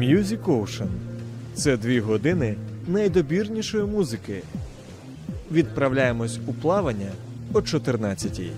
Music Ocean це дві години найдобірнішої музики. Відправляємось у плавання о 14-й.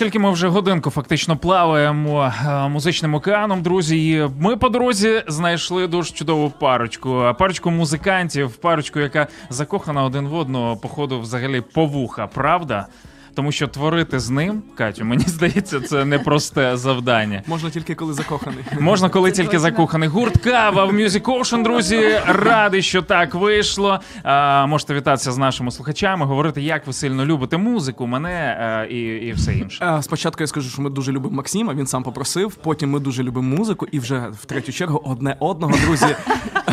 Оскільки ми вже годинку фактично плаваємо е, музичним океаном, друзі, і ми по дорозі знайшли дуже чудову парочку. Парочку музикантів, парочку, яка закохана один в одного, походу, взагалі по вуха, правда? Тому що творити з ним, Катю, мені здається, це непросте завдання. Можна тільки коли закоханий. Можна, коли тільки закоханий гурт Кава в Music Ocean, друзі. Радий, що так вийшло. А, можете вітатися з нашими слухачами, говорити, як ви сильно любите музику, мене а, і, і все інше. Е, Спочатку я скажу, що ми дуже любимо Максима, він сам попросив. Потім ми дуже любимо музику, і вже в третю чергу одне одного, друзі.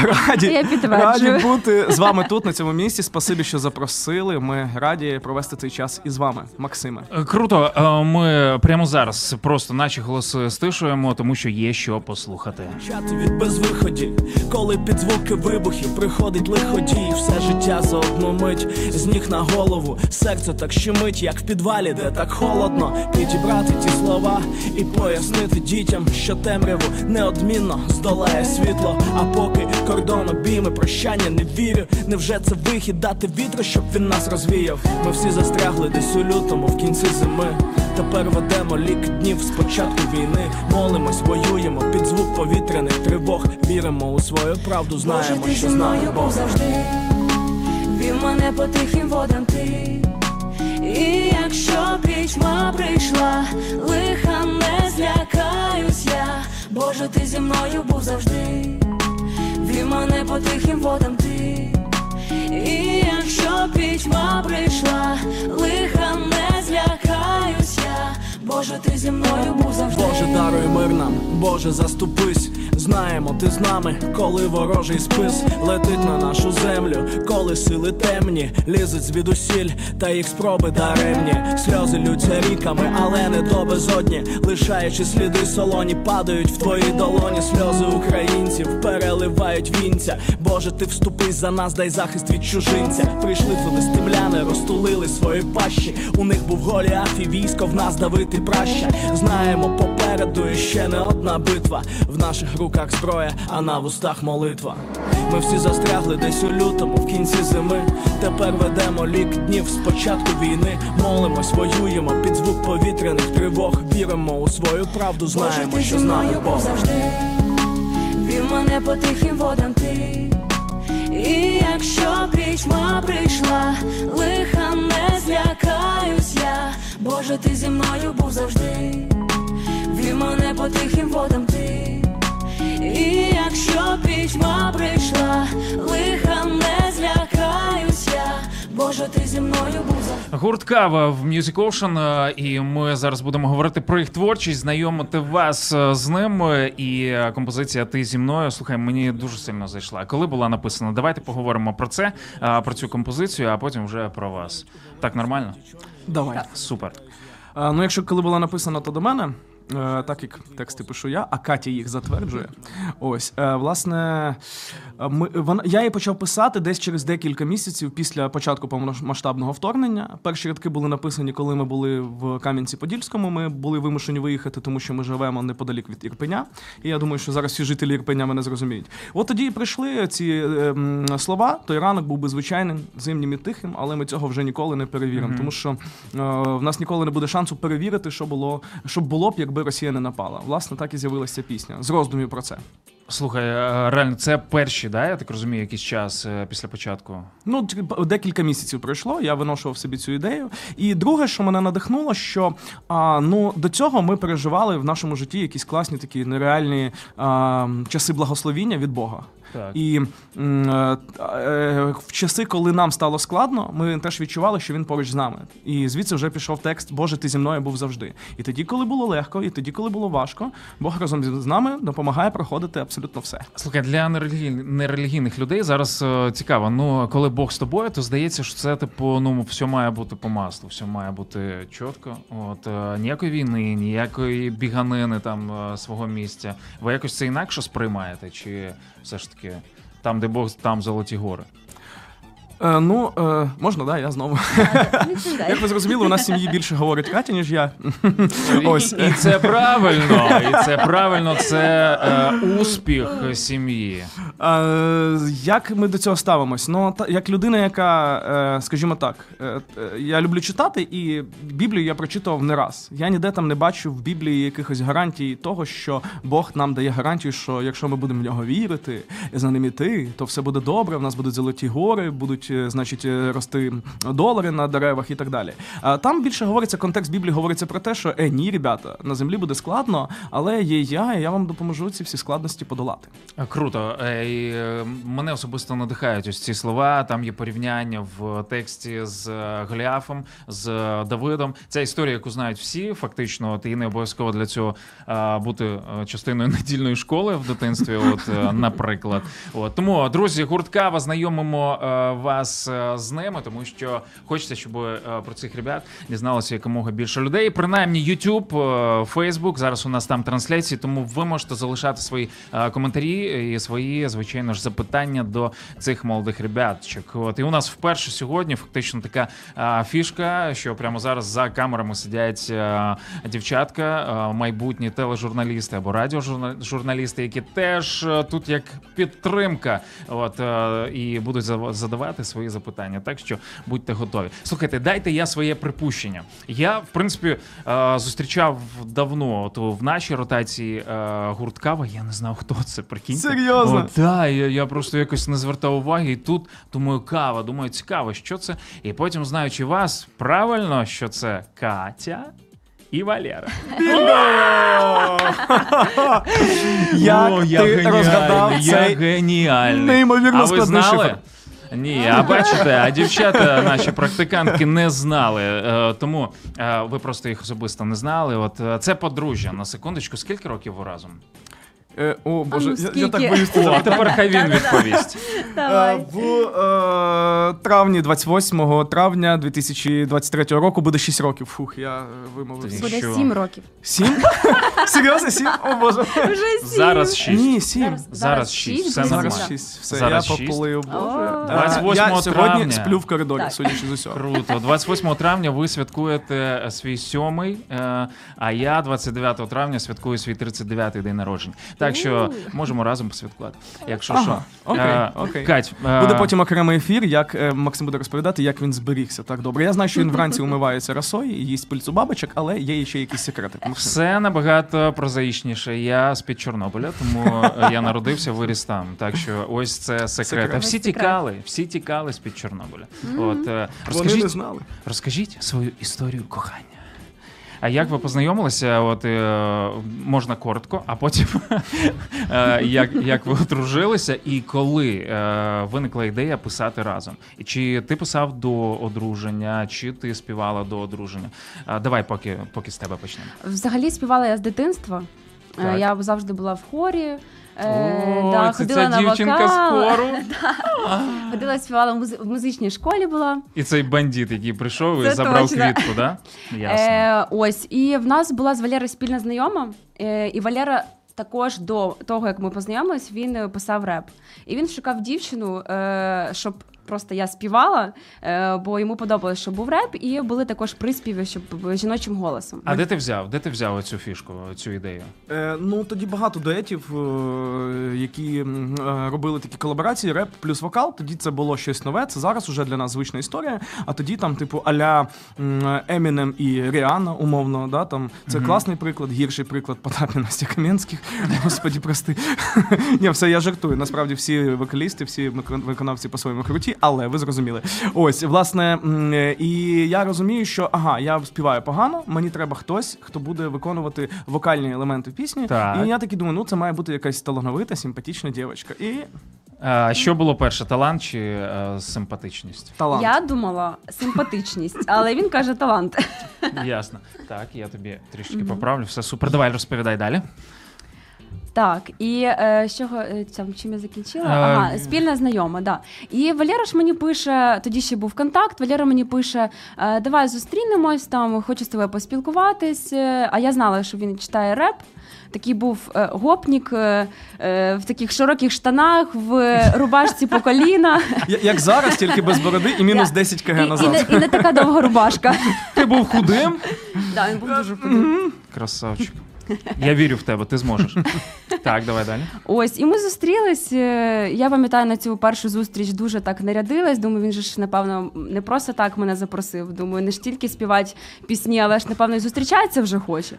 Раді, Я підтверджую. раді бути з вами тут, на цьому місці. Спасибі, що запросили. Ми раді провести цей час із вами, Максиме. Е, Круто, Е, ми прямо зараз просто наші голоси стишуємо, тому що є що послухати. Чати від безвиході, коли під звуки вибухів приходить лиходій, все життя за одну мить, з ніг на голову, серце так щемить, як в підвалі, де так холодно. Підібрати ті слова і пояснити дітям, що темряву неодмінно здолає світло. А поки кордон обійми прощання не вірю. Невже це вихід дати вітру, щоб він нас розвіяв? Ми всі застрягли десь у лютому, в кінці зими. Тепер ведемо лік днів з початку війни. Молимось, воюємо під звук повітряних тривог. Віримо у свою правду, Боже, знаємо, ти що зі з нами мною був Бог. завжди, вів мене по тихим водам ти. І якщо пітьма прийшла, лиха не злякаюсь я. Боже, ти зі мною був завжди, вів мене по тихим водам ти. І якщо пітьма прийшла, лиха не. Боже, ти зі мною був завжди. Боже, даруй мир нам, Боже, заступись. Знаємо, ти з нами, коли ворожий спис летить на нашу землю, коли сили темні, лізуть звідусіль, та їх спроби даремні. Сльози лються ріками, але не до безодні. Лишаючи сліди солоні, падають в твої долоні. Сльози українців переливають вінця. Боже, ти вступись за нас, дай захист від чужинця. Прийшли филистимляни, розтулили свої пащі. У них був Голіаф і військо в нас давити праща. Знаємо, попереду ще не одна битва. В наших руках зброя, а на вустах молитва. Ми всі застрягли десь у лютому, в кінці зими. Тепер ведемо лік днів з початку війни. Молимось, воюємо під звук повітряних тривог. Віримо у свою правду, Боже, знаємо, ти що зі з нами Бог. завжди, вів мене по тихим водам ти. І якщо пітьма прийшла, лиха не злякаюсь я. Боже, ти зі мною був завжди, вів мене по тихим водам ти. І якщо пітьма прийшла, лиха не злякаюсь я. Боже, ти зі мною був завжди. Гурт Кава в Music Ocean, е, і ми зараз будемо говорити про їх творчість, знайомити вас е, з ним. І е, композиція Ти зі мною. Слухай, мені дуже сильно зайшла. Коли була написана? Давайте поговоримо про це, про цю композицію, а потім вже про вас. Так, нормально? Давай. Супер. А, ну, якщо коли була написана, то до мене. Е, Так як тексти пишу я, а Катя їх затверджує. Ось, е, власне, е, ми, вона, я її почав писати десь через декілька місяців після початку повномасштабного вторгнення. Перші рядки були написані, коли ми були в Кам'янці-Подільському. Ми були вимушені виїхати, тому що ми живемо неподалік від Ірпеня. І я думаю, що зараз всі жителі Ірпеня мене зрозуміють. От тоді і прийшли ці е, слова. Той ранок був би звичайним, зимнім і тихим, але ми цього вже ніколи не перевіримо, тому що е, в нас ніколи не буде шансу перевірити, що було, що було б, якби Росія не напала. Власне, так і з'явилася пісня з роздумів про це. Слухай, е, реально, це перші, да, я так розумію, якийсь час е, після початку. Ну, декілька місяців пройшло, я виношував собі цю ідею. І друге, що мене надихнуло, що а, ну, до цього ми переживали в нашому житті якісь класні такі нереальні а, часи благословіння від Бога. Так. І е, е, в часи, коли нам стало складно, ми теж відчували, що він поруч з нами. І звідси вже пішов текст Боже, ти зі мною був завжди. І тоді, коли було легко, і тоді, коли було важко, Бог разом з нами допомагає проходити абсолютно все. Слухай, для нерелігій- нерелігійних людей зараз е, цікаво. Ну, коли Бог з тобою, то здається, що це типу, ну все має бути по маслу, все має бути чітко. От е, ніякої війни, ніякої біганини там е, свого місця. Ви якось це інакше сприймаєте? Чи все ж таки там, де Бог, там золоті гори? Е, ну, е, можна, да, я знову. Як ви зрозуміли, у нас в сім'ї більше говорить Катя, ніж я. Ось. І, і це правильно, і це правильно, це е, успіх сім'ї. Е, як ми до цього ставимось? Ну, та, як людина, яка, е, скажімо так, е, е, я люблю читати, і Біблію я прочитував не раз. Я ніде там не бачу в Біблії якихось гарантій того, що Бог нам дає гарантію, що якщо ми будемо в нього вірити і за ним іти, то все буде добре. В нас будуть золоті гори, будуть, е, значить, е, рости долари на деревах і так далі. Там більше говориться, контекст Біблії говориться про те, що е, ні, ребята, на землі буде складно, але є я, і я вам допоможу ці всі складності подолати. Круто. Е, е, мене особисто надихають ось ці слова. Там є порівняння в тексті з Голіафом, з Давидом. Це історія, яку знають всі. Фактично, і не обов'язково для цього бути частиною недільної школи в дитинстві. От, наприклад. От тому, друзі, гурт Кава, знайомимо вас е, з ними, тому що хочеться, щоб е, про цих ребят дізналося якомога більше людей. Принаймні, YouTube, е, Facebook, зараз у нас там трансляції, тому ви можете залишати свої коментарі і свої, звичайно ж, запитання до цих молодих ребятчик. От і у нас вперше сьогодні фактично така фішка, що прямо зараз за камерами сидять дівчатка, майбутні тележурналісти або радіожурналісти, які теж тут як підтримка. От і будуть задавати свої запитання. Так що будьте готові. Слухайте, дайте я своє припущення. Я, в принципі, е, зустрічав давно от, в нашій ротації е, гурт Кава. Я не знав, хто це. Прикиньте. Серйозно? О, та, я, я просто якось не звертав уваги. І тут думаю, кава. Думаю, цікаво, що це. І потім, знаючи вас, правильно, що це Катя. І Валера. Як ти розгадав я цей геніальний. неймовірно складний шифр? Ні, а бачите, а дівчата, наші практикантки, не знали. Е, Тому е, ви просто їх особисто не знали. От е, це подружжя. На секундочку, скільки років ви разом? Е, о, Боже, ну, я, я скільки? так боюсь О, сказати. тепер хай він відповість. Давай. Е, В е, травні, 28 травня 2023 року буде 6 років. Фух, я е, вимовив. Ти Буде що? сім років. Сім? Серйозно, сім? О Боже. Вже сім. Зараз шість. Ні, сім. Зараз, Зараз шість, все буде нормально. Зараз шість. Все, Зараз я шість. поплив. Боже. О. Е, 28 я сьогодні травня. сплю в коридорі, Так. судячи з усього. Круто. 28 травня ви святкуєте е, свій сьомий, е, а я 29 травня святкую свій 39-й день народження. Так що можемо разом посвяткувати. Якщо Ага, що. окей, Е, окей. Кать, е, Буде потім окремий ефір, як е, Максим буде розповідати, як він зберігся. Так добре. Я знаю, що він вранці умивається росою і їсть пильцю бабочок, але є ще якісь секрети. Максим. Все набагато прозаїчніше. Я з-під Чорнобиля, тому е, я народився, виріс там. Так що ось це секрет. Секрет. А всі Секрет. тікали, всі тікали з-під Чорнобиля. От, е, Вони не розкажіть, знали. розкажіть свою історію кохання. А як ви познайомилися? От е, можна коротко, а потім е, як, як ви одружилися, і коли е, виникла ідея писати разом? Чи ти писав до одруження, чи ти співала до одруження? Давай, поки, поки з тебе почнемо. Взагалі співала я з дитинства. Е, Так. Я завжди була в хорі. е, О, да, це ходила ця на дівчинка з вокал, хору. ходила співала в музи- в музичній школі була. І цей бандит, який прийшов і Це забрав точно. квітку, да? Ясно. Е, ось, і в нас була з Валерою спільна знайома, е, і Валера. Також до того, як ми познайомились, він е, писав реп. І він шукав дівчину, е, щоб просто я співала, е, бо йому подобалось, що був реп, і були також приспіви, щоб жіночим голосом. А де ти взяв? Де ти взяв цю фішку, цю ідею? Е, ну тоді багато дуетів, е, які е, робили такі колаборації, реп плюс вокал. Тоді це було щось нове. Це зараз уже для нас звична історія. А тоді там, типу, аля Емінем і Ріана, умовно, да, там це класний приклад, гірший приклад Потап і Настя Кам'янських. Господі, прости. Ні, все я жартую. Насправді всі вокалісти, всі викон- виконавці по-своєму круті, але ви зрозуміли. Ось, власне, е, і я розумію, що ага, я співаю погано, мені треба хтось, хто буде виконувати вокальні елементи в пісні. Так. І я таки думаю, ну це має бути якась талановита, симпатична дівчинка. І А, що було перше, талант чи е, симпатичність? Талант. Я думала симпатичність, але він каже талант. Ясно. Так, я тобі трішки поправлю. Все супер. Давай розповідай далі. Так, і е, з чого е, чим я закінчила? Е, Ага, спільна знайома, да. І Валера ж мені пише, тоді ще був контакт. Валера мені пише: е, давай зустрінемось, там хочу з тобою поспілкуватись. Е, А я знала, що він читає реп. Такий був е, гопнік е, е, в таких широких штанах, в рубашці по коліна. Я- Як зараз, тільки без бороди і мінус Я- 10 І, кг і, не, назад. і не така довга рубашка. Ти був худим? Да, він був дуже худий. Красавчик. Я вірю в тебе, ти зможеш. Так, давай далі. Ось, і ми зустрілись. е, Я пам'ятаю на цю першу зустріч дуже так нарядилась. Думаю, він же ж, напевно, не просто так мене запросив. Думаю, не ж тільки співати пісні, але ж, напевно, і зустрічатися вже хоче.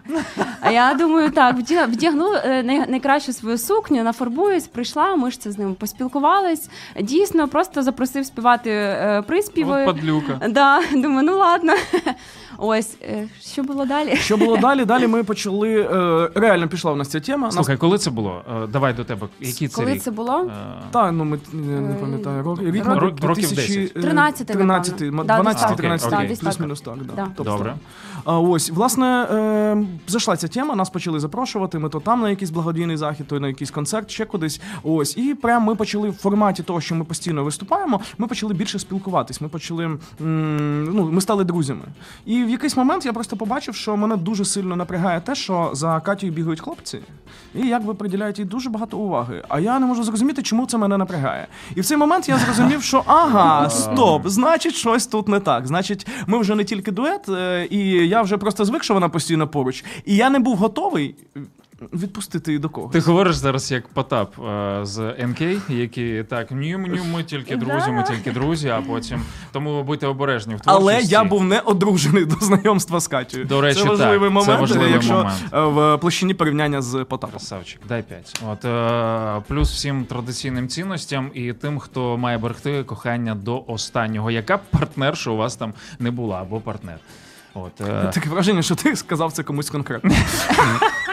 А я думаю, так, вдя- вдягну е, найкращу свою сукню, нафарбуюсь, прийшла, ми ж це з ним поспілкувались. Дійсно, просто запросив співати е, приспіви. От падлюка. Да, думаю, ну ладно. Ось, що було далі? Що було далі? Далі ми почали. Е, реально пішла у нас ця тема. Нас- Слухай, коли це було? Е, Давай до тебе. Який це Коли рік? це було? Е, Та, ну ми не Е, пам'ятаю. Рок, рік, рок- мабуть, років 10. е, 13, 13, напевно. Да, 12 десь так. 13 Окей, рік, десь плюс-мінус так. Да. Да. Тобто, Добре. А, ось, власне, е, зайшла ця тема, нас почали запрошувати. Ми то там на якийсь благодійний захід, то на якийсь концерт, ще кудись. Ось, і прямо ми почали в форматі того, що ми постійно виступаємо. Ми почали більше спілкуватись. Ми почали м, ну, ми стали друзями. І в якийсь момент я просто побачив, що мене дуже сильно напрягає те, що за Катєю бігають хлопці, і якби приділяють їй дуже багато уваги. А я не можу зрозуміти, чому це мене напрягає. І в цей момент я зрозумів, що ага, стоп, значить, щось тут не так. Значить, ми вже не тільки дует, е, і я вже просто звик, що вона постійно поруч. І я не був готовий відпустити її до когось. Ти говориш зараз як Потап е, з НК, які так ні, ні, ми тільки друзі, ми тільки друзі, а потім тому будьте обережні в творчості. Але я був не одружений до знайомства з Катєю. До речі, це так, важливий це момент, важливий якщо момент. е, в площині порівняння з Потапом. Красавчик, дай п'ять. От е, плюс всім традиційним цінностям і тим, хто має берегти кохання до останнього. Яка б партнерша у вас там не була або партнер? От е, Таке враження, що ти сказав це комусь конкретно.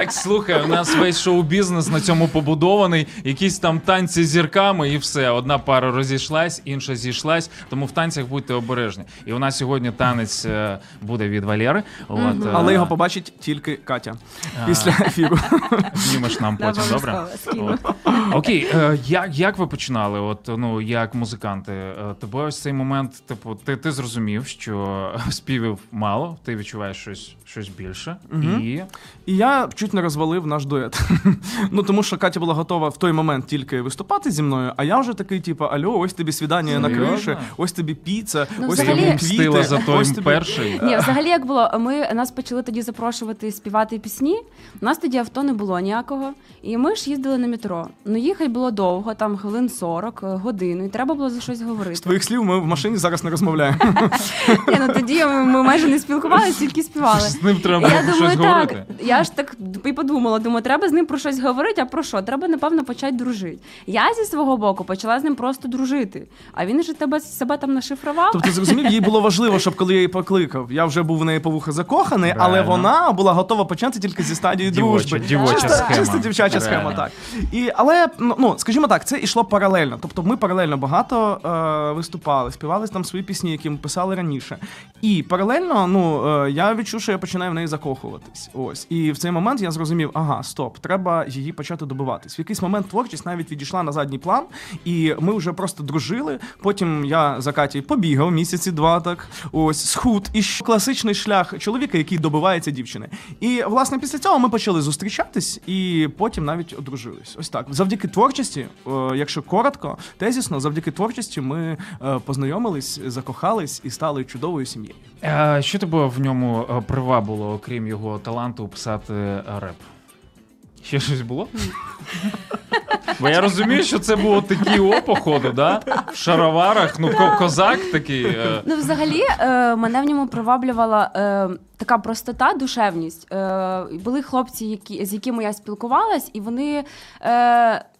так слухай, у нас весь шоу-бізнес на цьому побудований. Якісь там танці з зірками, і все. Одна пара розійшлась, інша зійшлась. Тому в танцях будьте обережні. І у нас сьогодні танець е, буде від Валєри. От, е, Але його побачить тільки Катя А. після ефіру. знімеш нам потім, добре? Обов'язково, скину. От. Окей, е, як, як ви починали? От ну як музиканти? Е, Тебе ось цей момент, типу, ти, ти зрозумів, що співів мало, ти відчуваєш щось, щось більше, і І я чуть не розвалив наш дует. ну тому що Катя була готова в той момент тільки виступати зі мною, а я вже такий, типу, альо, ось тобі свідання на криші, ось тобі піца, Ну, ось взагалі- тобі квіти, за той ось тобі... перший. Ні, взагалі як було, ми нас почали тоді запрошувати співати пісні. У нас тоді авто не було ніякого. І ми ж їздили на метро. Ну їхати було довго, там хвилин 40, е, годину, і треба було за щось З говорити. твоїх слів ми в машині зараз не розмовляємо. Ні, ну тоді ми, майже не спілкувалися, тільки співали. з ним треба було я думаю, щось так. говорити. Я ж так і подумала, думаю, треба з ним про щось говорити, а про що? Треба, напевно, почати дружити. Я зі свого боку почала з ним просто дружити. А він же тебе себе там нашифрував. Тобто, зрозумів, їй було важливо, щоб коли я її покликав, я вже був в неї по вуха закоханий, але вона була готова почати тільки зі стадії Дівоча- дружби. дівоча чисто, схема. чисто дівчача Реально. схема, так. І, але, ну, ну, скажімо так, це йшло паралельно. Тобто ми паралельно багато е, виступали, співали там свої пісні, які ми писали раніше. І паралельно, ну, е, я відчув, що я починаю в неї закохуватись. Ось. І в цей момент я зрозумів, ага, стоп, треба її почати добиватись. В якийсь момент творчість навіть відійшла на задній план, і ми вже просто дружили. Потім я за Катєю побігав місяці два так. Ось схуд і класичний шлях чоловіка, який добивається дівчини. І власне після цього ми почали зустрічатись і потім навіть одружились. Ось так. Завдяки творчості, е, якщо коротко, тезісно, завдяки творчості ми е, познайомились, закохались і стали чудовою сім'єю. Що тебе в ньому е, привабило, окрім його таланту, писати е, реп? Ще щось було? Бо я розумію, що це було такі о, походу, да? В шароварах, ну ко- козак такий. е, Ну, взагалі, е, мене в ньому приваблювала е, така простота, душевність. Були хлопці, які, з якими я спілкувалась, і вони.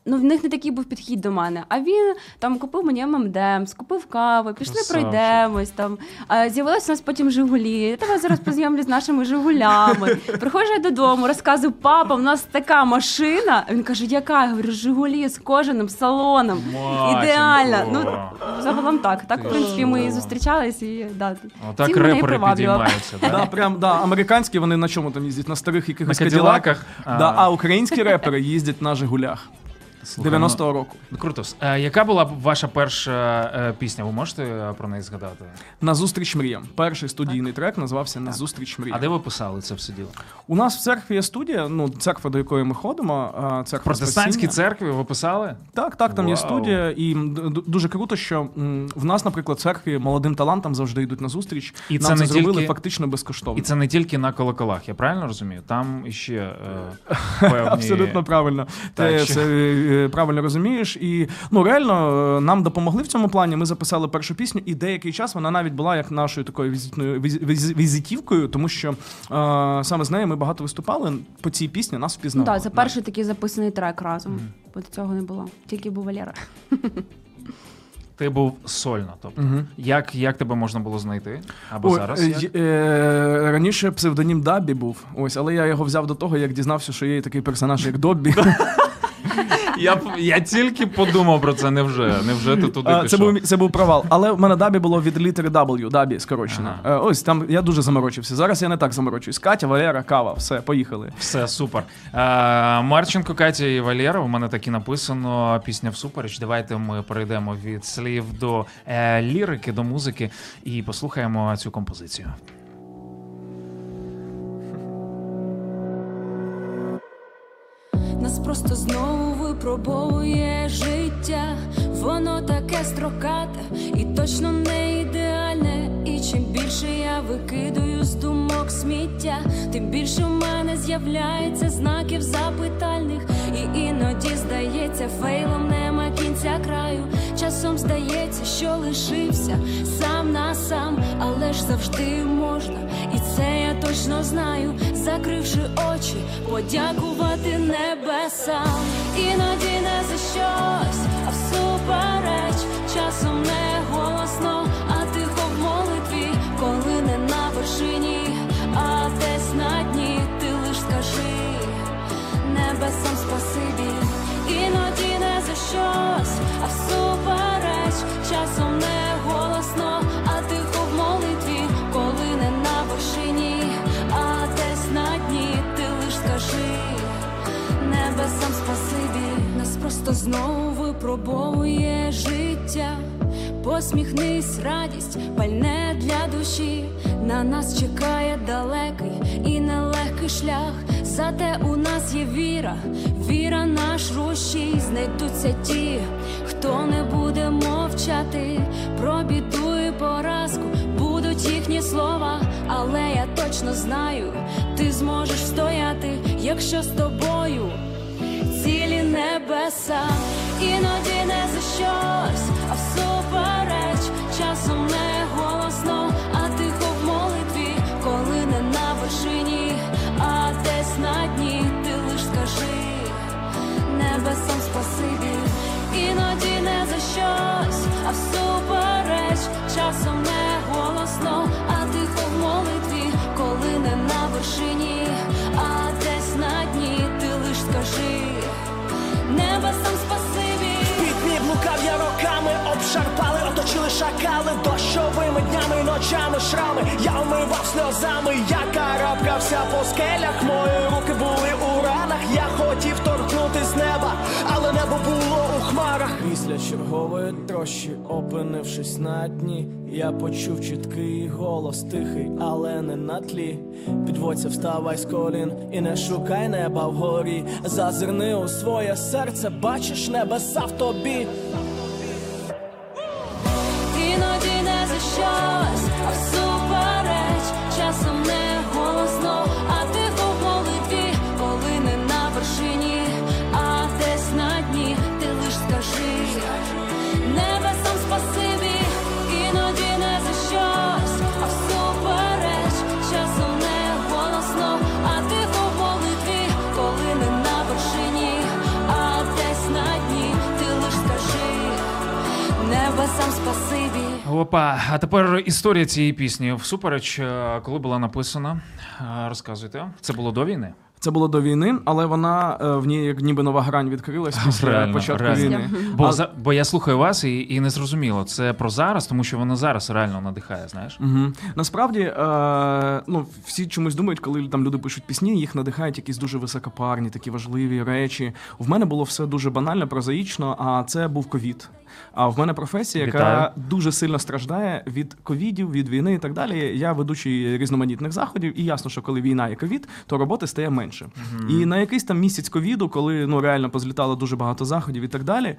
Ну, в них не такий був підхід до мене. А він там купив мені ММД, скупив каву, пішли Красавчик. пройдемось. Там а, з'явилися у нас потім Жигулі. Я тебе зараз познайомлю з нашими Жигулями. Приходжу я додому, розказую, папа, в нас така машина. Він каже, яка? Я говорю, Жигулі з кожаним салоном. Матінко. Ідеально. Ну загалом так. Так, в принципі, ми і зустрічались і да. Отак мене і репери приваблював. підіймаються. Да, Да? прям, да, американські вони на чому там їздять? На старих На якихось каділаках. Да, а українські репери їздять на Жигулях Слухай, 90-го року. ну, Круто. Е, яка була ваша перша е, пісня? Ви можете е, про неї згадати? На зустріч мріям. Перший студійний трек називався На зустріч А де ви писали це все діло? У нас в церкві є студія, ну церква, до якої ми ходимо. В Церква протестантській Спасіння. церкві ви писали? Так, так, там є Вау. студія, і м, д- д- дуже круто, що м, в нас, наприклад, в церкві молодим талантам завжди йдуть на зустріч. І Нам це це не зробили тільки- фактично безкоштовно. І це не тільки на колоколах, я правильно розумію? Там іще е, певні... Абсолютно правильно. Так, що- це е, правильно розумієш. І ну реально е, нам допомогли в цьому плані. Ми записали першу пісню, і деякий час вона навіть була як нашою такою візитною віз- віз- візитівкою, тому що е, саме з нею ми багато виступали. По цій пісні нас Ну, так, це перший такий записаний трек разом. Бо до цього не було. Тільки був Валера. Ти був сольно. Тобто, Мгм. як, як тебе можна було знайти? Або Ой, зараз? е, як? е, раніше псевдонім Дабі був. Ось, але я його взяв до того, як дізнався, що є такий персонаж, як Доббі. Я, я тільки подумав про це. Невже? Невже ти туди А, пішов? Це був це був провал. Але в мене дабі було від літери W, дабі скорочено. Е, Ось там я дуже заморочився. Зараз я не так заморочуюсь. Катя, Валера, кава, все, поїхали. Все супер. Е, Марченко, Катя і Валєра. У мене так і написано пісня всупереч. Давайте ми перейдемо від слів до е, лірики, до музики і послухаємо цю композицію. Нас просто знову випробовує життя, воно таке строкате і точно не ідеальне. Більше я викидаю з думок сміття, тим більше в мене з'являється знаків запитальних. І іноді здається, фейлом нема кінця краю. Часом здається, що лишився сам на сам, але ж завжди можна, і це я точно знаю, закривши очі, подякувати небесам. Іноді не за щось, а всупереч, часом не голосно, вершині, а десь на дні, ти лиш скажи небесам спасибі, іноді не за щось, а всупереч, часом не голосно, а тихо в молитві, коли не на вершині, а десь на дні, ти лиш скажи небесам спасибі, нас просто знову випробовує життя. Посміхнись, радість, пальне для душі. На нас чекає далекий і нелегкий шлях. Зате у нас є віра, віра наш рушій. Знайдуться ті, хто не буде мовчати про біду і поразку. Будуть їхні слова, але я точно знаю, ти зможеш встояти, якщо з тобою цілі небеса, іноді не за щось, а всупереч, часом не голосно, вершині, а десь на дні, ти лиш скажи небесам спасибі, іноді не за щось, а всупереч, часом не голосно, а тихо в молитві, коли не на вершині, а десь на дні, ти лиш скажи небесам спасибі. Роками, обшарпали, оточили шакали дощовими днями, ночами, шрами. Я омивав сльозами, я карабкався по скелях. Мої руки були у ранах. Я хотів торкнути з неба, але небо було у хмарах. Після чергової трощі, опинившись на дні, я почув чіткий голос, тихий, але не на тлі. Підводься, вставай з колін і не шукай неба вгорі. Зазирни у своє серце, бачиш небеса в тобі. Не Опа, а тепер історія цієї пісні. Всупереч, е, коли була написана, Е, розказуйте. Це було до війни? Це було до війни, але вона е, в ній як ніби нова грань відкрилась після Реально, початку реально. війни. Бо, А- за, бо я слухаю вас і, і не зрозуміло, це про зараз, тому що воно зараз реально надихає, знаєш? Угу. Насправді, е, ну, всі чомусь думають, коли там люди пишуть пісні, їх надихають якісь дуже високопарні, такі важливі речі. В мене було все дуже банально, прозаїчно, а це був ковід. А в мене професія, яка Вітаю. дуже сильно страждає від ковідів, від війни і так далі. Я ведучий різноманітних заходів, і ясно, що коли війна і ковід, то роботи стає менше. І на якийсь там місяць ковіду, коли ну реально позлітало дуже багато заходів і так далі.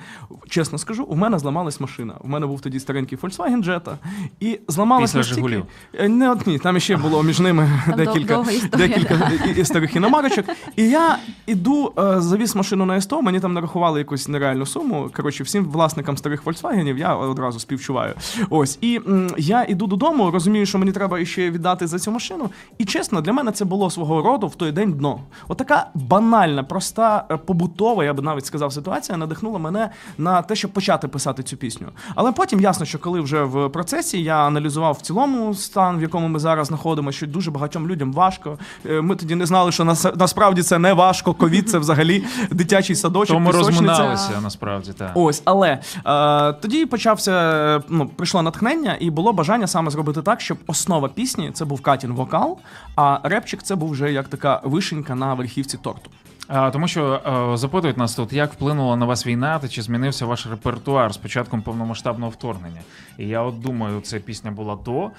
Чесно скажу, у мене зламалась машина. У мене був тоді старенький Volkswagen Jetta, і зламалась Після настільки- «Жигулів». Е, Не от ні, там ще було між ними Там декілька, історія, декілька і старих іномарочок. І я іду, е, завіз машину на СТО, мені там нарахували якусь нереальну суму. Коротше, всім власникам старих Volkswagenів я одразу співчуваю. Ось. І м, я іду додому, розумію, що мені треба ще віддати за цю машину. І чесно, для мене це було свого роду в той день дно. Отака банальна, проста, е, побутова, я би навіть сказав, ситуація надихнула мене на те, щоб почати писати цю пісню. Але потім ясно, що коли вже в процесі я аналізував в цілому стан, в якому ми зараз знаходимося, що дуже багатьом людям важко. Е, Ми тоді не знали, що нас, насправді це не важко. Ковід це взагалі дитячий садочок. Тому розминалися насправді так. Ось, але е, тоді почався, е, ну, прийшло натхнення, і було бажання саме зробити так, щоб основа пісні це був Катін вокал, а репчик це був вже як така вишенька на верхівці торту. Тому що е, запитують нас тут, як вплинула на вас війна, та чи змінився ваш репертуар з початком повномасштабного вторгнення. І я от думаю, це пісня була до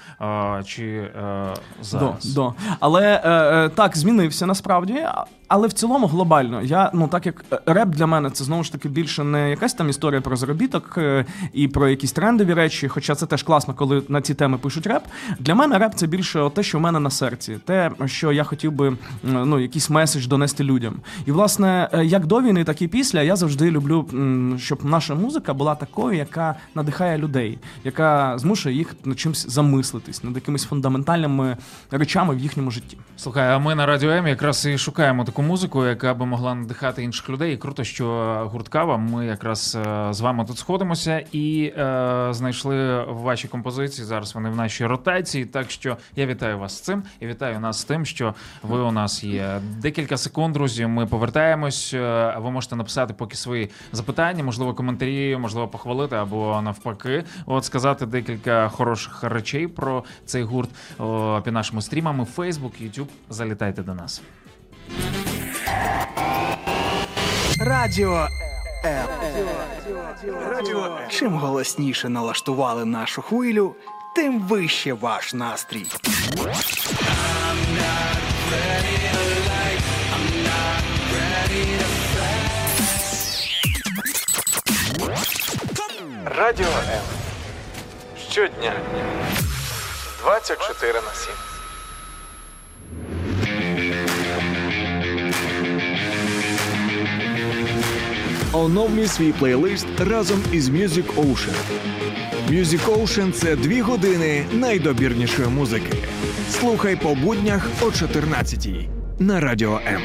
чи е, зараз. До, до. Але е, так, змінився насправді. Але в цілому глобально. Я, ну так як реп для мене це знову ж таки більше не якась там історія про заробіток і про якісь трендові речі, хоча це теж класно, коли на ці теми пишуть реп. Для мене реп це більше те, що в мене на серці, те, що я хотів би ну, якийсь меседж донести людям. І власне, е, як до війни, так і після, я завжди люблю, щоб наша музика була такою, яка надихає людей, яка змушує їх над чимось замислитись, над якимись фундаментальними речами в їхньому житті. Слухай, а ми на радіо М якраз і шукаємо таку музику, яка би могла надихати інших людей. І круто, що гурт Кава, ми якраз е, з вами тут сходимося і е, знайшли ваші композиції. Зараз вони в нашій ротації. Так що я вітаю вас з цим і вітаю нас з тим, що ви у нас є. Декілька секунд, друзі. Ми повертаємось. Е, Ви можете написати поки свої запитання, можливо, коментарі, можливо, похвалити або навпаки. От сказати декілька хороших речей про цей гурт о, під нашими стрімами. Facebook, YouTube. Залітайте до нас. Радіо М. Чим голосніше налаштували нашу хвилю, тим вище ваш настрій. Радіо М. Щодня. 24 на 7. Оновлюй свій плейлист разом із Music Ocean. Music Ocean – це дві години найдобірнішої музики. Слухай по буднях о 14-й на Радіо М.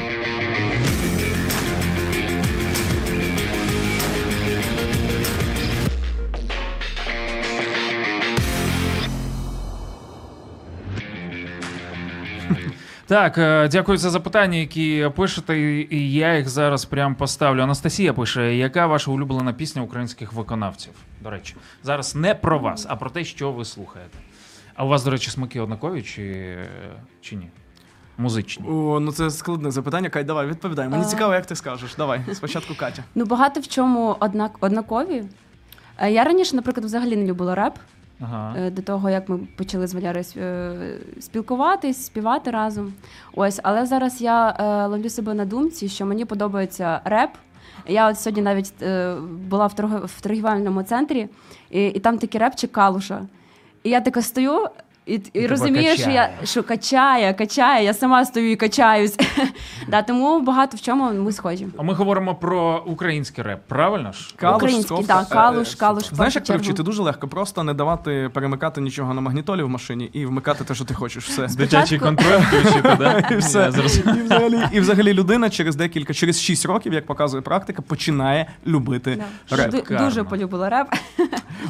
Так, е, дякую за запитання, які пишете, і- я їх зараз прям поставлю. Анастасія пише: яка ваша улюблена пісня українських виконавців? До речі, зараз не про вас, а про те, що ви слухаєте. А у вас, до речі, смаки однакові чи, чи ні? Музичні. О, ну це складне запитання. Кать, давай відповідай. Мені А. цікаво, як ти скажеш. Давай, спочатку Катя. Ну, багато в чому однак, однакові. Е, Я раніше, наприклад, взагалі не любила реп. Ага. е, до того, як ми почали з Валярою е, спілкуватись, співати разом. Ось, але зараз я е, ловлю себе на думці, що мені подобається реп. Я от сьогодні навіть була в торгівельному центрі, і, і там такий репчик калуша. І я така стою І, і розумієш, що я що качає, качає, я сама стою і качаюсь. да, тому багато в чому ми схожі. А ми говоримо про український реп, правильно ж? Калуш, Український, так, калуш, Е, калуш, Знаєш, як чергу. привчити? Дуже легко. Просто не давати перемикати нічого на магнітолі в машині і вмикати те, що ти хочеш. Все. Дитячий контроль включити, да? Все. І взагалі, і взагалі людина через декілька, через 6 років, як показує практика, починає любити реп. Дуже полюбила реп.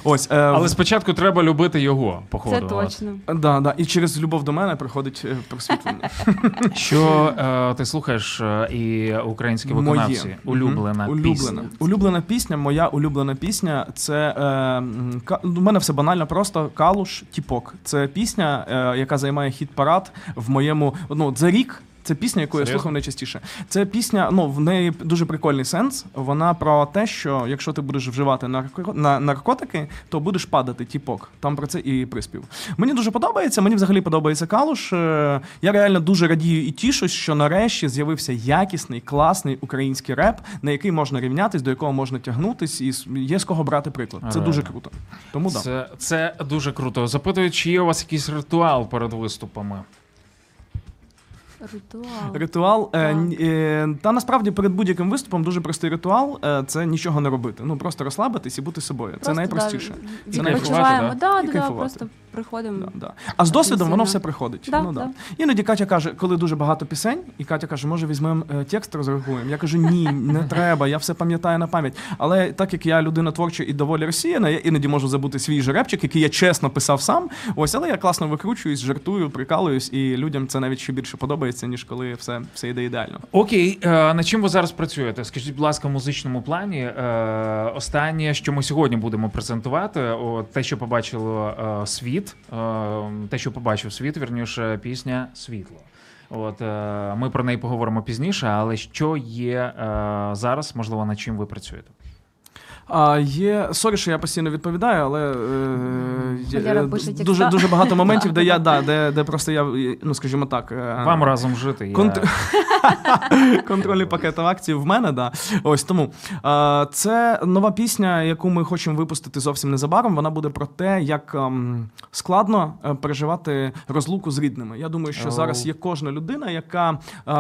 Ось, е, Але спочатку треба любити його, походу. Це точно. Да, да. І через любов до мене приходить е, просвітлення. Що е, ти слухаєш е, і українські виконавці? Моє. Улюблена улюблена. пісня. улюблена. Улюблена пісня, моя улюблена пісня. Це е, м, ка- у мене все банально, просто калуш тіпок. Це пісня, е, яка займає хіт парад в моєму ну за рік. Це пісня, яку я слухав найчастіше. Це пісня, ну в неї дуже прикольний сенс. Вона про те, що якщо ти будеш вживати нарко- на наркотики, то будеш падати тіпок. Там про це і приспів. Мені дуже подобається. Мені взагалі подобається калуш. Е, Я реально дуже радію і тішусь, що нарешті з'явився якісний, класний український реп, на який можна рівнятись, до якого можна тягнутись, і є з кого брати приклад. Це дуже круто. Тому да. Це, це дуже круто. Запитую, чи є у вас якийсь ритуал перед виступами? Ритуал. Ритуал. Е, е, та насправді перед будь-яким виступом дуже простий ритуал е, це нічого не робити. Ну просто розслабитись і бути собою. це найпростіше. Да, Це і найпростіше, Да, І да, да, кайфувати. просто приходимо. Да, да. А з досвідом сильно. воно все приходить. Да, ну, да. да. Іноді Катя каже, коли дуже багато пісень, і Катя каже, може візьмемо е, текст, розрахуємо. Я кажу, ні, не треба, я все пам'ятаю на пам'ять. Але так як я людина творча і доволі розсіяна, я іноді можу забути свій же репчик, який я чесно писав сам. Ось, але я класно викручуюсь, жартую, прикалуюсь, і людям це навіть ще більше подобається, ніж коли все, все йде ідеально. Окей, е, над чим ви зараз працюєте? Скажіть, будь ласка, в музичному плані. Е, останнє, що ми сьогодні будемо презентувати, о, те, що побачило е, світ, е, те, що побачив світ, вірніше, пісня Світло. От е, ми про неї поговоримо пізніше, але що є е, зараз, можливо, над чим ви працюєте? А є sorry, що я постійно відповідаю, але е, Валера е, пише текста. дуже дуже багато моментів, де я да, де, де просто я ну скажімо так, е, Вам разом жити. Я... Контр... Контрольний пакет акцій в мене, да. Ось тому. Е, Це нова пісня, яку ми хочемо випустити зовсім незабаром. Вона буде про те, як ем, складно е, переживати розлуку з рідними. Я думаю, що Оу. зараз є кожна людина, яка е,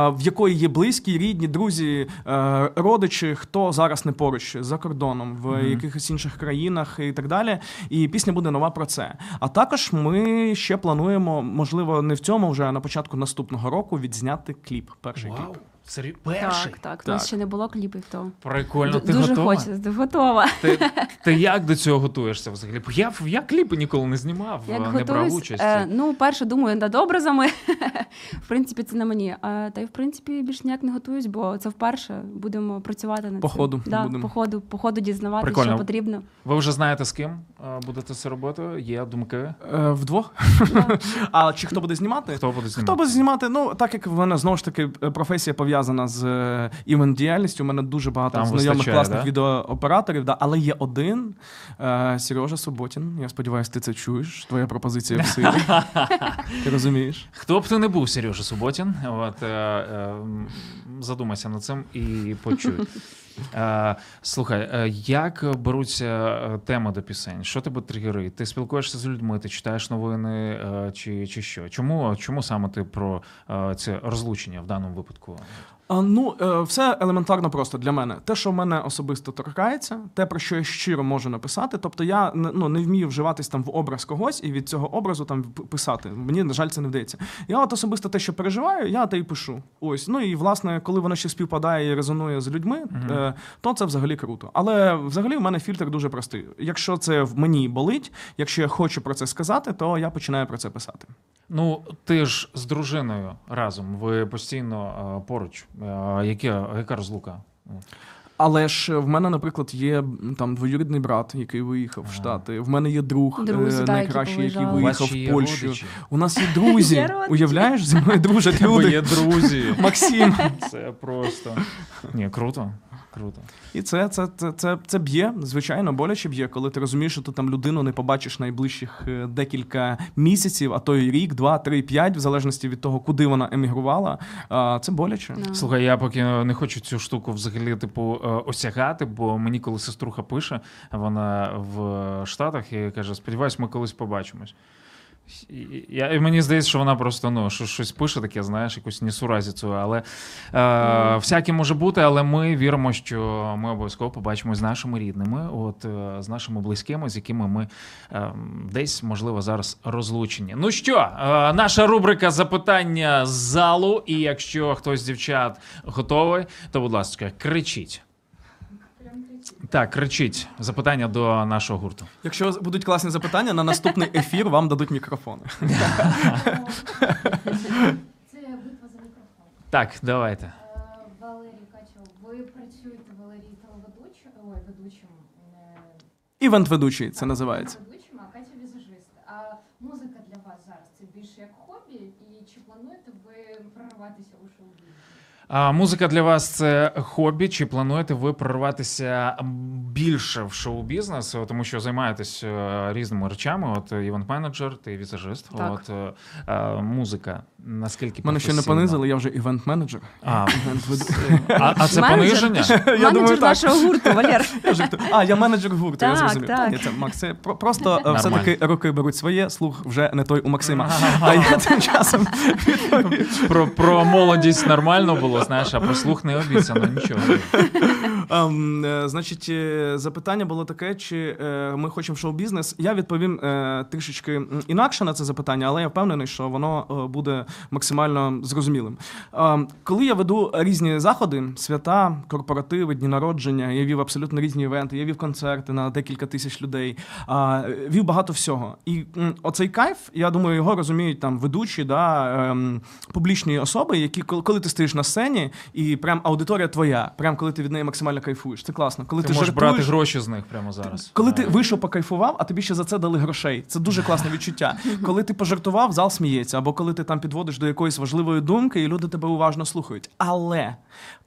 в якої є близькі, рідні, друзі, е, родичі, хто зараз не поруч за кордоном, в якихось інших країнах і так далі. І пісня буде нова про це. А також ми ще плануємо, можливо, не в цьому вже, а на початку наступного року відзняти кліп. Перший wow. кліп. Сері... перший. Так, так. У нас ще не було кліпів, то Прикольно, ти дуже готова? хочеться, готова. Ти, ти як до цього готуєшся взагалі? Бо я, я кліпи ніколи не знімав, Як не брав готуюсь, участі. е, ну, перше думаю над образами. в принципі, це на мені. А, та й в принципі більш ніяк не готуюсь, бо це вперше будемо працювати над По цим. ходу Да, будемо. по ходу, по ходу дізнаватися, Прикольно. що потрібно. Ви вже знаєте, з ким е, будете це робити? Є думки? Е, вдвох. а чи хто буде знімати? Хто буде знімати? Хто буде знімати? Ну, так як в мене знову ж таки е, професія пов'язана з е, івент діяльністю, у мене дуже багато Там знайомих вистачає, класних да? відеооператорів, да, але є один е, Сережа Суботін. Я сподіваюся, ти це чуєш. Твоя пропозиція в силі. Ти розумієш? Хто б ти не був, Сережа Суботін, от, е, е, задумайся над цим і почуй. Е, слухай, е, як беруться е, теми до пісень? Що тебе тригерить? Ти спілкуєшся з людьми, ти читаєш новини чи, чи що? Чому, чому саме ти про це розлучення в даному випадку? А, ну, е, все елементарно просто для мене. Те, що мене особисто торкається, те, про що я щиро можу написати. Тобто я ну, не вмію вживатись там в образ когось і від цього образу там писати. Мені, на жаль, це не вдається. Я от особисто те, що переживаю, я те й пишу. Ось. Ну і власне, коли воно ще співпадає і резонує з людьми, е, то це взагалі круто. Але взагалі в мене фільтр дуже простий. Якщо це в мені болить, якщо я хочу про це сказати, то я починаю про це писати. Ну, ти ж з дружиною разом, ви постійно е, поруч. Е, яке, яка розлука? Але ж в мене, наприклад, є там двоюрідний брат, який виїхав в Штати. В мене є друг Друзі, е, да, найкращий, які який повиїжджали. У вас виїхав ще в є Польщу. родичі? У нас є друзі. Є родичі. Уявляєш, зі мною дружать Бо люди. є друзі. Максим. Це просто. Ні, круто. Круто. І це, це, це, це, це б'є, звичайно, боляче б'є, коли ти розумієш, що ти там людину не побачиш найближчих е, декілька місяців, а то й рік, два, три, п'ять, в залежності від того, куди вона емігрувала. Це боляче. Да. Слухай, я поки не хочу цю штуку взагалі типу е, осягати, бо мені коли сеструха пише, вона в Штатах і каже: сподіваюсь, ми колись побачимось. Я, і мені здається, що вона просто ну, що, щось пише таке, знаєш, якусь несуразицю. Але е, всяке може бути, але ми віримо, що ми обов'язково побачимо з нашими рідними, от е, з нашими близькими, з якими ми е, десь, можливо, зараз розлучені. Ну що, е, наша рубрика запитання з залу. І якщо хтось з дівчат готовий, то, будь ласка, кричіть. Так, кричіть. Запитання до нашого гурту. Якщо будуть класні запитання, на наступний ефір вам дадуть мікрофони. Це битва за мікрофон. Так, давайте. Е, Валерій Качов, ви працюєте Валерій телеведучим, ой, ведучим, е, Івент-ведучий це називається. ведучим, а Катя візажист. А музика для вас зараз це більше як хобі, і чи плануєте ви прорватися у шоу-бізнес? А музика для вас це хобі? Чи плануєте ви прорватися більше в шоу-бізнес, тому що займаєтесь е, різними речами? От е, івент-менеджер, ти візажист. Так. От е, е, музика. Наскільки Мене ще не понизили, я вже івент-менеджер. А, а, а це Менеджер? пониження? Я Менеджер думаю, так. нашого гурту, Валер. Я А, я менеджер гурту, я зрозумів. так. Ні, це Макс, просто е, все-таки роки беруть своє, слух вже не той у Максима. А я тим часом. Про, про молодість нормально було, знаєш, а про слух не обіцяно нічого. Ем, е, Значить, е, запитання було таке, чи е, ми хочемо шоу-бізнес. Я відповім трішечки інакше на це запитання, але я впевнений, що воно буде максимально зрозумілим. Ем, Коли я веду різні заходи, свята, корпоративи, дні народження, я вів абсолютно різні івенти, я вів концерти на декілька тисяч людей, вів багато всього. І оцей кайф, я думаю, його розуміють там ведучі, да, ем, публічні особи, які коли ти стоїш на сцені, і прям аудиторія твоя, прям коли ти від неї максимально кайфуєш. Це класно. Коли Ти ти, можеш жартуєш, брати гроші з них прямо зараз. коли ти Е, вийшов, покайфував, а тобі ще за це дали грошей. Це дуже класне відчуття. Коли ти пожартував, зал сміється, або коли ти там підводиш до якоїсь важливої думки, і люди тебе уважно слухають. Але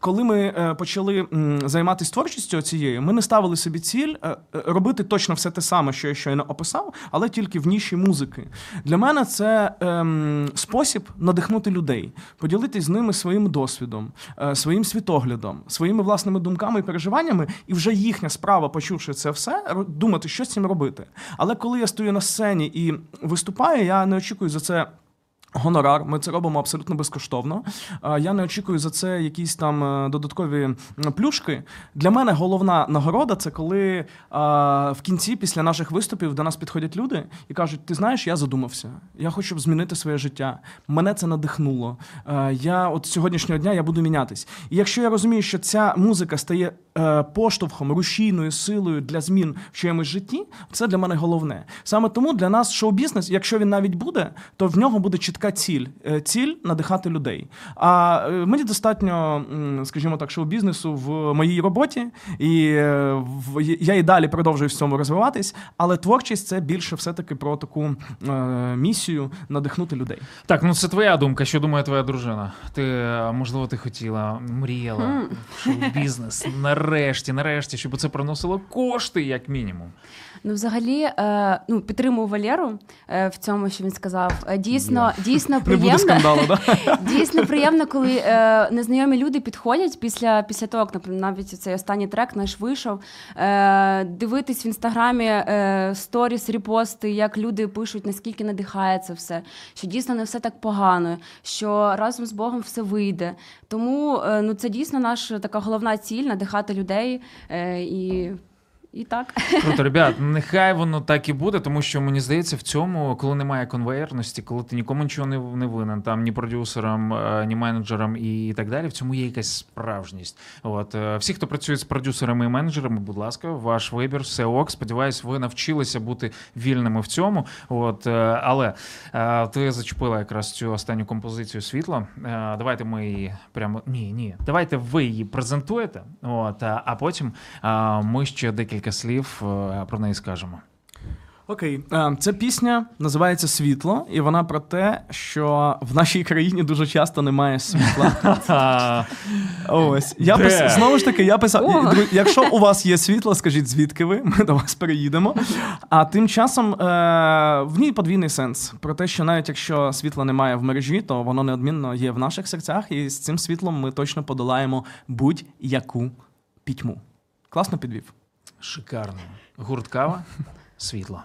коли ми е, почали займатися творчістю цією, ми не ставили собі ціль е, е, робити точно все те саме, що я щойно описав, але тільки в ніші музики. Для мене це ем, спосіб надихнути людей, поділитись з ними своїм досвідом, своїм світоглядом, своїми власними думками і переживаннями, і вже їхня справа, почувши це все, думати, що з цим робити. Але коли я стою на сцені і виступаю, я не очікую за це. Гонорар, ми це робимо абсолютно безкоштовно. Я не очікую за це якісь там е, додаткові плюшки. Для мене головна нагорода це коли в кінці, після наших виступів, до нас підходять люди і кажуть: Ти знаєш, я задумався. Я хочу змінити своє життя. Мене це надихнуло. Е, Я от сьогоднішнього дня я буду мінятись. І якщо я розумію, що ця музика стає е, поштовхом, рушійною силою для змін в чиємусь житті, це для мене головне. Саме тому для нас шоу-бізнес, якщо він навіть буде, то в нього буде чітка ціль. Е, Ціль надихати людей. А е, мені достатньо, скажімо так, шоу-бізнесу в моїй роботі, і е, в- я і далі продовжую в цьому розвиватись. Але творчість це більше все-таки про таку місію надихнути людей. Так, ну це твоя думка. Що думає твоя дружина? Ти, можливо, ти хотіла, мріяла в шоу-бізнес. Нарешті, нарешті, щоб це приносило кошти, як мінімум. Ну, взагалі, е, ну, підтримую Валеру е, в цьому, що він сказав. Е, дійсно, дійсно Не буде приємно. скандалу, да? Дійсно приємно, коли е, незнайомі люди підходять після, після того, як наприклад, навіть цей останній трек наш вийшов. Е, дивитись в інстаграмі е, сторіс, репости, як люди пишуть, наскільки надихає це все, що дійсно не все так погано, що разом з Богом все вийде. Тому е, ну, це дійсно наша така головна ціль надихати людей е, і, і так. Круто, ребят, нехай воно так і буде, тому що мені здається, в цьому, коли немає конвейерності, коли ти нікому нічого не, не винен, там ні продюсерам, е, ні менеджерам і так далі, в цьому є якась справжність. От е, всі, хто працює з продюсерами і менеджерами, будь ласка, ваш вибір, все ок. Сподіваюсь, ви навчилися бути вільними в цьому. От, е, але ти зачепила якраз цю останню композицію світло. Е, Давайте ми її прямо ні, ні. Давайте ви її презентуєте. От, а потім ми ще декілька слів е, про неї скажемо. Окей, Е, ця пісня називається Світло, і вона про те, що в нашій країні дуже часто немає світла. Ось я Де? пис... знову ж таки, я писав. Якщо у вас є світло, скажіть звідки ви? Ми до вас переїдемо. А тим часом е... в ній подвійний сенс про те, що навіть якщо світла немає в мережі, то воно неодмінно є в наших серцях, і з цим світлом ми точно подолаємо будь-яку пітьму. Класно підвів. Шикарно. Гурт кава, світло.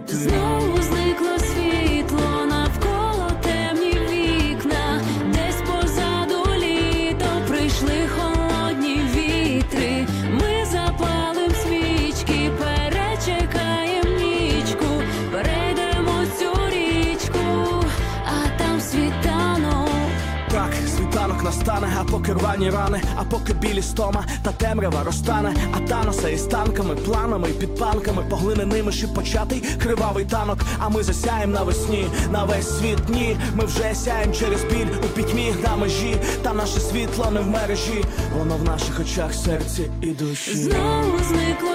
ти. Знову зникло світло поки рвані рани, а поки білі стома та темрява розтане, а таноса із танками, планами і підпанками, поглиненими ще початий кривавий танок. А ми засяєм навесні, на весь світ ні. Ми вже сяєм через біль у пітьмі на межі, та наше світло не в мережі, воно в наших очах, серці і душі. Знову зникло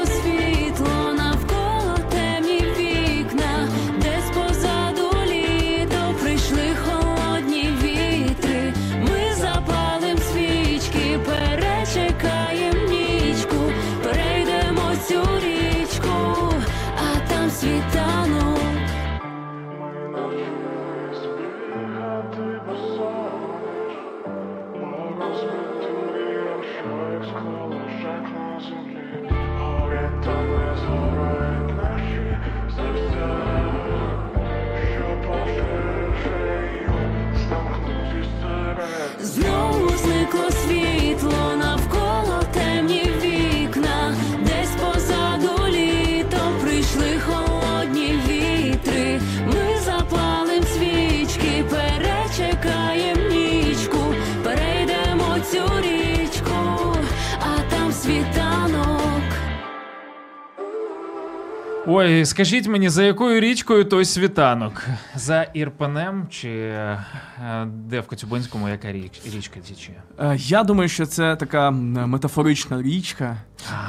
Ой, скажіть мені, за якою річкою той світанок? За Ірпенем чи е, де в Коцюбинському яка річ, річка тіче? Е, Я думаю, що це така метафорична річка,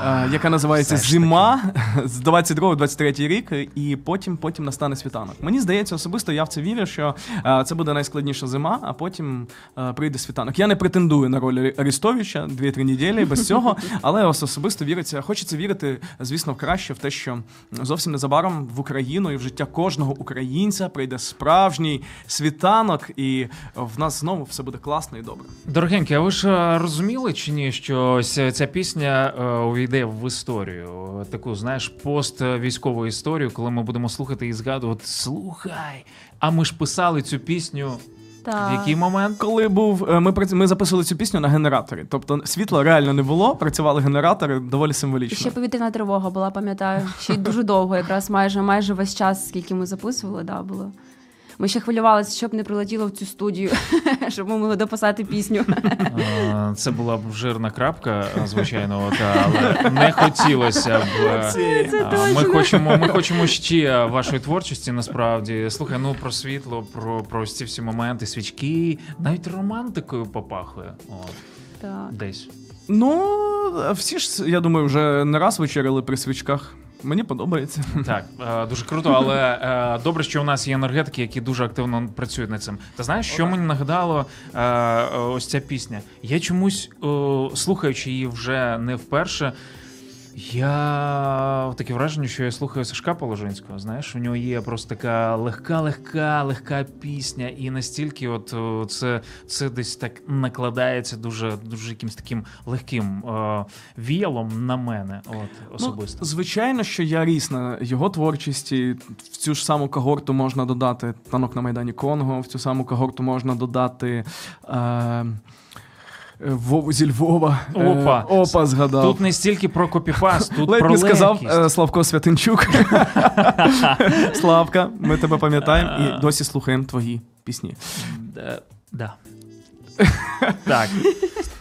е, яка називається Зима з 22-23 рік, і потім, потім настане світанок. Мені здається, особисто я в це вірю, що е, це буде найскладніша зима, а потім е, прийде світанок. Я не претендую на роль Арестовича 2-3 неділі без цього, але ос- особисто віриться. Хочеться вірити, звісно, в краще в те, що зовсім незабаром в Україну і в життя кожного українця прийде справжній світанок, і в нас знову все буде класно і добре. Дорогенькі, а ви ж е, розуміли чи ні, що ось ця пісня е, увійде в історію? Таку, знаєш, пост-військову історію, коли ми будемо слухати і згадувати: слухай, а ми ж писали цю пісню в який момент? Коли був е, ми прац- ми записували цю пісню на генераторі, тобто світла реально не було, працювали генератори доволі символічно. Ще повітряна тривога була, пам'ятаю. Ще й дуже довго, якраз майже майже весь час, скільки ми записували, да, було. Ми ще хвилювалися, щоб не прилетіло в цю студію, щоб ми могли дописати пісню. Це була б жирна крапка, звичайно, але не хотілося б. Ми хочемо, ми хочемо ще вашої творчості, насправді. Слухай, ну про світло, про, про ці всі моменти, свічки, навіть романтикою попахує. От, Так. десь. Ну всі ж я думаю, вже не раз вечеряли при свічках. Мені подобається. Так, е, дуже круто, але е, добре, що у нас є енергетики, які дуже активно працюють над цим. Та знаєш, що мені нагадало е, е, ось ця пісня? Я чомусь, е, слухаючи її вже не вперше. Я таке враження, що я слухаю Сашка Положинського. Знаєш, у нього є просто така легка, легка, легка пісня, і настільки, от це, це десь так накладається дуже, дуже якимсь таким легким е, віялом на мене, от особисто. Ну, звичайно, що я ріс на його творчості. В цю ж саму когорту можна додати танок на Майдані Конго, в цю саму когорту можна додати. Е- Вову зі Львова. Е, Опа. Опа, згадав. Тут не стільки про копіпаст, тут Ледь про не сказав е, Славко Святинчук. Славка, ми тебе пам'ятаємо і досі слухаємо твої пісні. Е, Да. Так.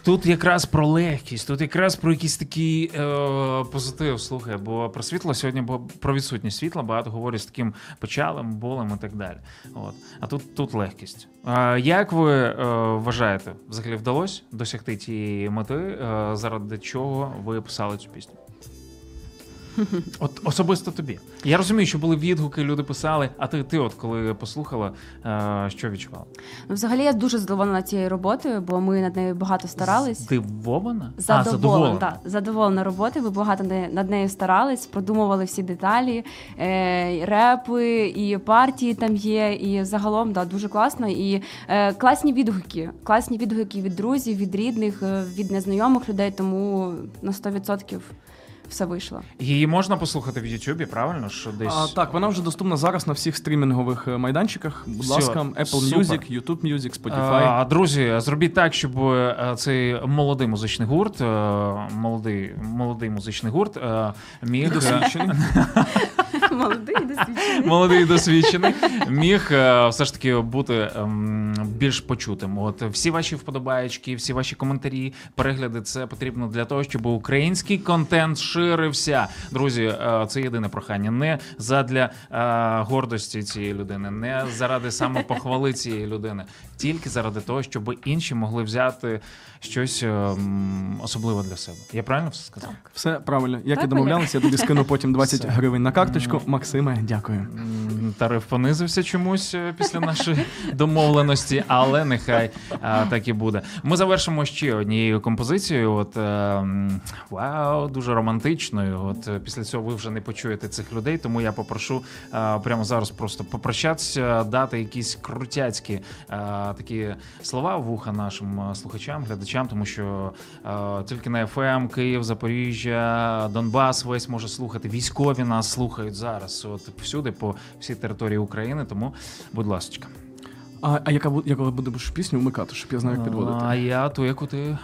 Тут якраз про легкість, тут якраз про якийсь такий е, позитив. Слухай, бо про світло сьогодні бо про відсутність світла багато говорять з таким печалем, болем і так далі. От. А тут, тут легкість. Е, як ви е, вважаєте, взагалі вдалося досягти тієї мети, е, заради чого ви писали цю пісню? От особисто тобі. Я розумію, що були відгуки, люди писали. А ти, ти от коли послухала, е, що відчувала? Ну, взагалі я дуже задоволена цією роботою, бо ми над нею багато старались. Здивована? а, Задоволена, задоволена. так, задоволена роботою. Ми багато над нею старались, продумували всі деталі, е, репи, і партії там є. І загалом да, дуже класно. І е, класні відгуки. Класні відгуки від друзів, від рідних, е, від незнайомих людей. Тому на 100% все вийшло. Її можна послухати в Ютубі, правильно? Що десь А, так, вона вже доступна зараз на всіх стрімінгових е, майданчиках. Будь Всьо, ласка, Apple супер. Music, YouTube Music, Spotify. А, друзі, зробіть так, щоб е, цей молодий музичний гурт, е, молодий, молодий музичний гурт е, міг Досвідчений. Молодий, досвідчений. молодий і досвідчений, міг е, все ж таки бути ем, більш почутим. От всі ваші вподобаєчки, всі ваші коментарі, перегляди це потрібно для того, щоб український контент ширився. Друзі, е, це єдине прохання. Не задля е, гордості цієї людини, не заради самопохвали цієї людини, тільки заради того, щоб інші могли взяти щось ем, особливе для себе. Я правильно все сказав? Все правильно. Як і домовлялися, я тобі скину потім 20 Все. гривень на карточку. Максиме, дякую. Тариф понизився чомусь е, після нашої домовленості, але нехай а, так і буде. Ми завершимо ще однією композицією. От е, вау, дуже романтичною. От е, після цього ви вже не почуєте цих людей, тому я попрошу е, прямо зараз просто попрощатися, дати якісь крутяцькі е, такі слова вуха нашим е, слухачам, глядачам, тому що е, тільки на FM, Київ, Запоріжжя, Донбас весь може слухати. Військові нас слухають зараз. От всюди, по всій території України. Тому, будь ласка. А, а яка бу- яку будеш пісню вмикати, щоб я знав, як підводити? А я ту, яку ти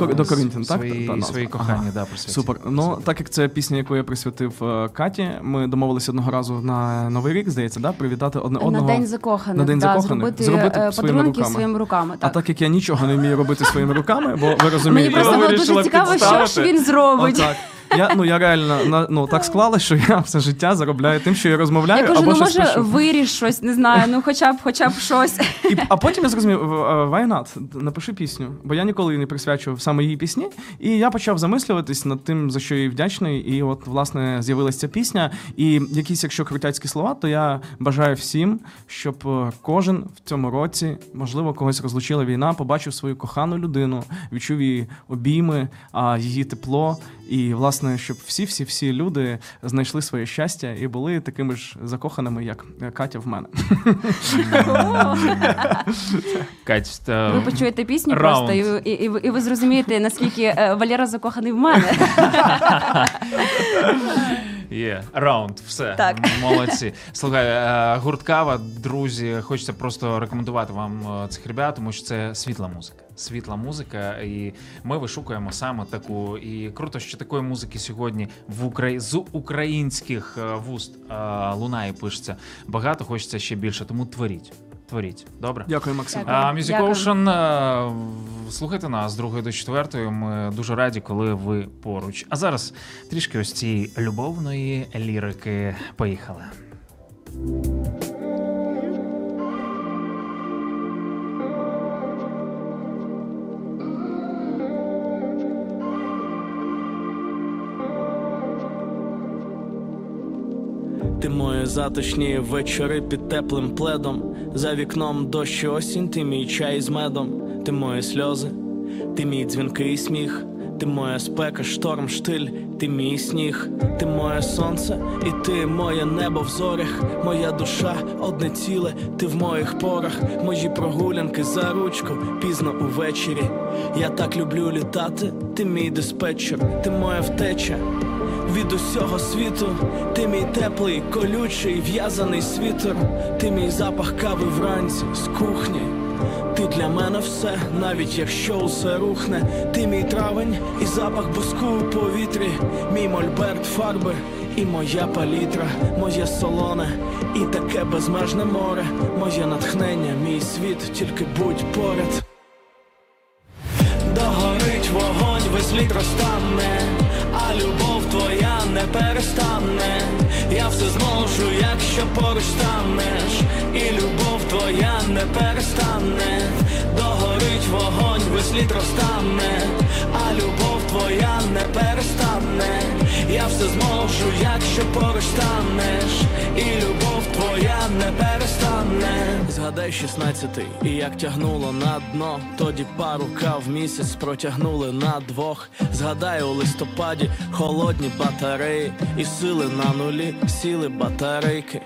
а, до Корінтін, так? Свої, Та- свої Ага. да, присвятив. Супер. Ну, так як це пісня, яку я присвятив е, Каті, ми домовилися одного разу на Новий рік, здається, да? привітати одне одного. На день закоханих, На День да, закоханих. зробити, Зробити е, своїми руками. своїми руками. А Так. так як я нічого не вмію робити своїми руками, бо ви Мені розумієте, просто ви було дуже цікаво, що ж він зробить. Отак. Я, ну, я реально на- ну, так склалось, що я все життя заробляю тим, що я розмовляю, Я кажу, або ну щось може пишу. виріш щось, не знаю, ну хоча б хоча б щось. І, а потім я зрозумів, why not? напиши пісню, бо я ніколи не присвячував саме її пісні. І я почав замислюватись над тим, за що я їй вдячний. І от, власне, з'явилася ця пісня. І якісь, якщо крутяцькі слова, то я бажаю всім, щоб е, кожен в цьому році, можливо, когось розлучила війна, побачив свою кохану людину, відчув її обійми, а, її тепло. І, власне, щоб всі-всі-всі люди знайшли своє щастя і були такими ж закоханими, як е, Катя в мене. Кать. Ви почуєте пісню просто, і, і, і, ви- зрозумієте, наскільки е, Валера закоханий в мене. Є, раунд, все. Так. Молодці. Слухай, е, гурт Кава, друзі, хочеться просто рекомендувати вам е, цих ребят, тому що це світла музика. Світла музика, і ми вишукуємо саме таку. І круто, що такої музики сьогодні в Украї... з українських е, вуст лунає, пишеться багато, хочеться ще більше. Тому творіть. Творіть. Добре? Дякую, Максим. А, Music Дякую. Ocean, е, слухайте нас з другої до четвертої. Ми дуже раді, коли ви поруч. А зараз трішки ось цієї любовної лірики. Поїхали. Ти затишні вечори під теплим пледом. За вікном дощ і осінь, ти мій чай з медом, ти мої сльози, ти мій дзвінкий сміх, ти моя спека, шторм, штиль, ти мій сніг, ти моє сонце, і ти моє небо в зорях, моя душа одне ціле, ти в моїх порах, мої прогулянки за ручку, пізно увечері. Я так люблю літати, ти мій диспетчер, ти моя втеча від усього світу, ти мій теплий, колючий, в'язаний світер, ти мій запах кави вранці з кухні. Ти для мене все, навіть якщо усе рухне, ти мій травень і запах буску у повітрі, мій мольберт фарби і моя палітра, моє солоне і таке безмежне море, моє натхнення, мій світ, тільки будь поряд. Догорить вогонь, весь лід розтане, твоя не перестане. Зможу, якщо поруч станеш, і любов твоя не перестане. Догорить вогонь, весь літ розтане, а любов твоя не перестане. Я все зможу, якщо поруч станеш, і любов твоя не перестане. Згадай 16-й, і як тягнуло на дно, тоді пару кав місяць протягнули на двох. Згадай у листопаді холодні батареї, і сили на нулі сіли батарейки.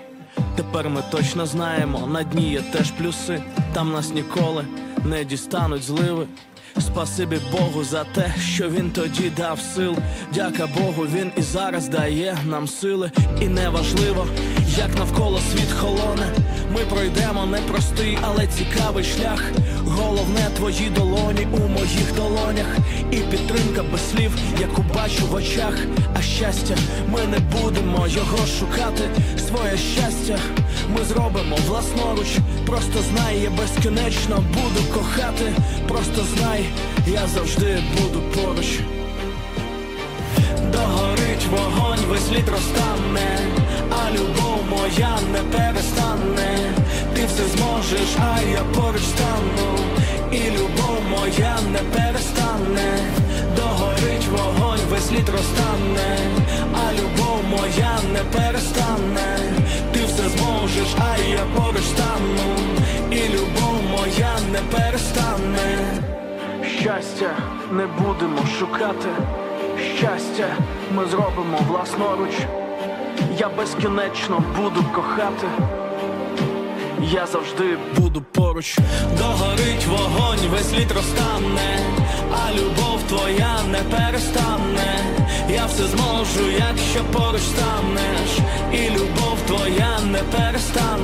Тепер ми точно знаємо, на дні є теж плюси, там нас ніколи не дістануть зливи. Спасибі Богу за те, що він тоді дав сил. Дяка Богу, він і зараз дає нам сили. І неважливо, як навколо світ холоне. Ми пройдемо непростий, але цікавий шлях. Головне твої долоні у моїх долонях. І підтримка без слів, яку бачу в очах. А щастя, ми не будемо його шукати. Своє щастя ми зробимо власноруч. Просто знай, я безкінечно буду кохати. Просто знай, я завжди буду поруч. Догорить вогонь, весь літ розтане, а любов моя не перестане. Ти все зможеш, а я поруч стану, і любов моя не перестане. Догорить вогонь, весь літ розтане, а любов моя не перестане. Ти все зможеш, а я поруч стану, і любов моя не перестане. Щастя не будемо шукати. Щастя ми зробимо власноруч. Я безкінечно буду кохати. Я завжди буду поруч. Догорить вогонь, весь літ розтане, а любов твоя не перестане. Я все зможу, якщо поруч станеш, і любов твоя не перестане.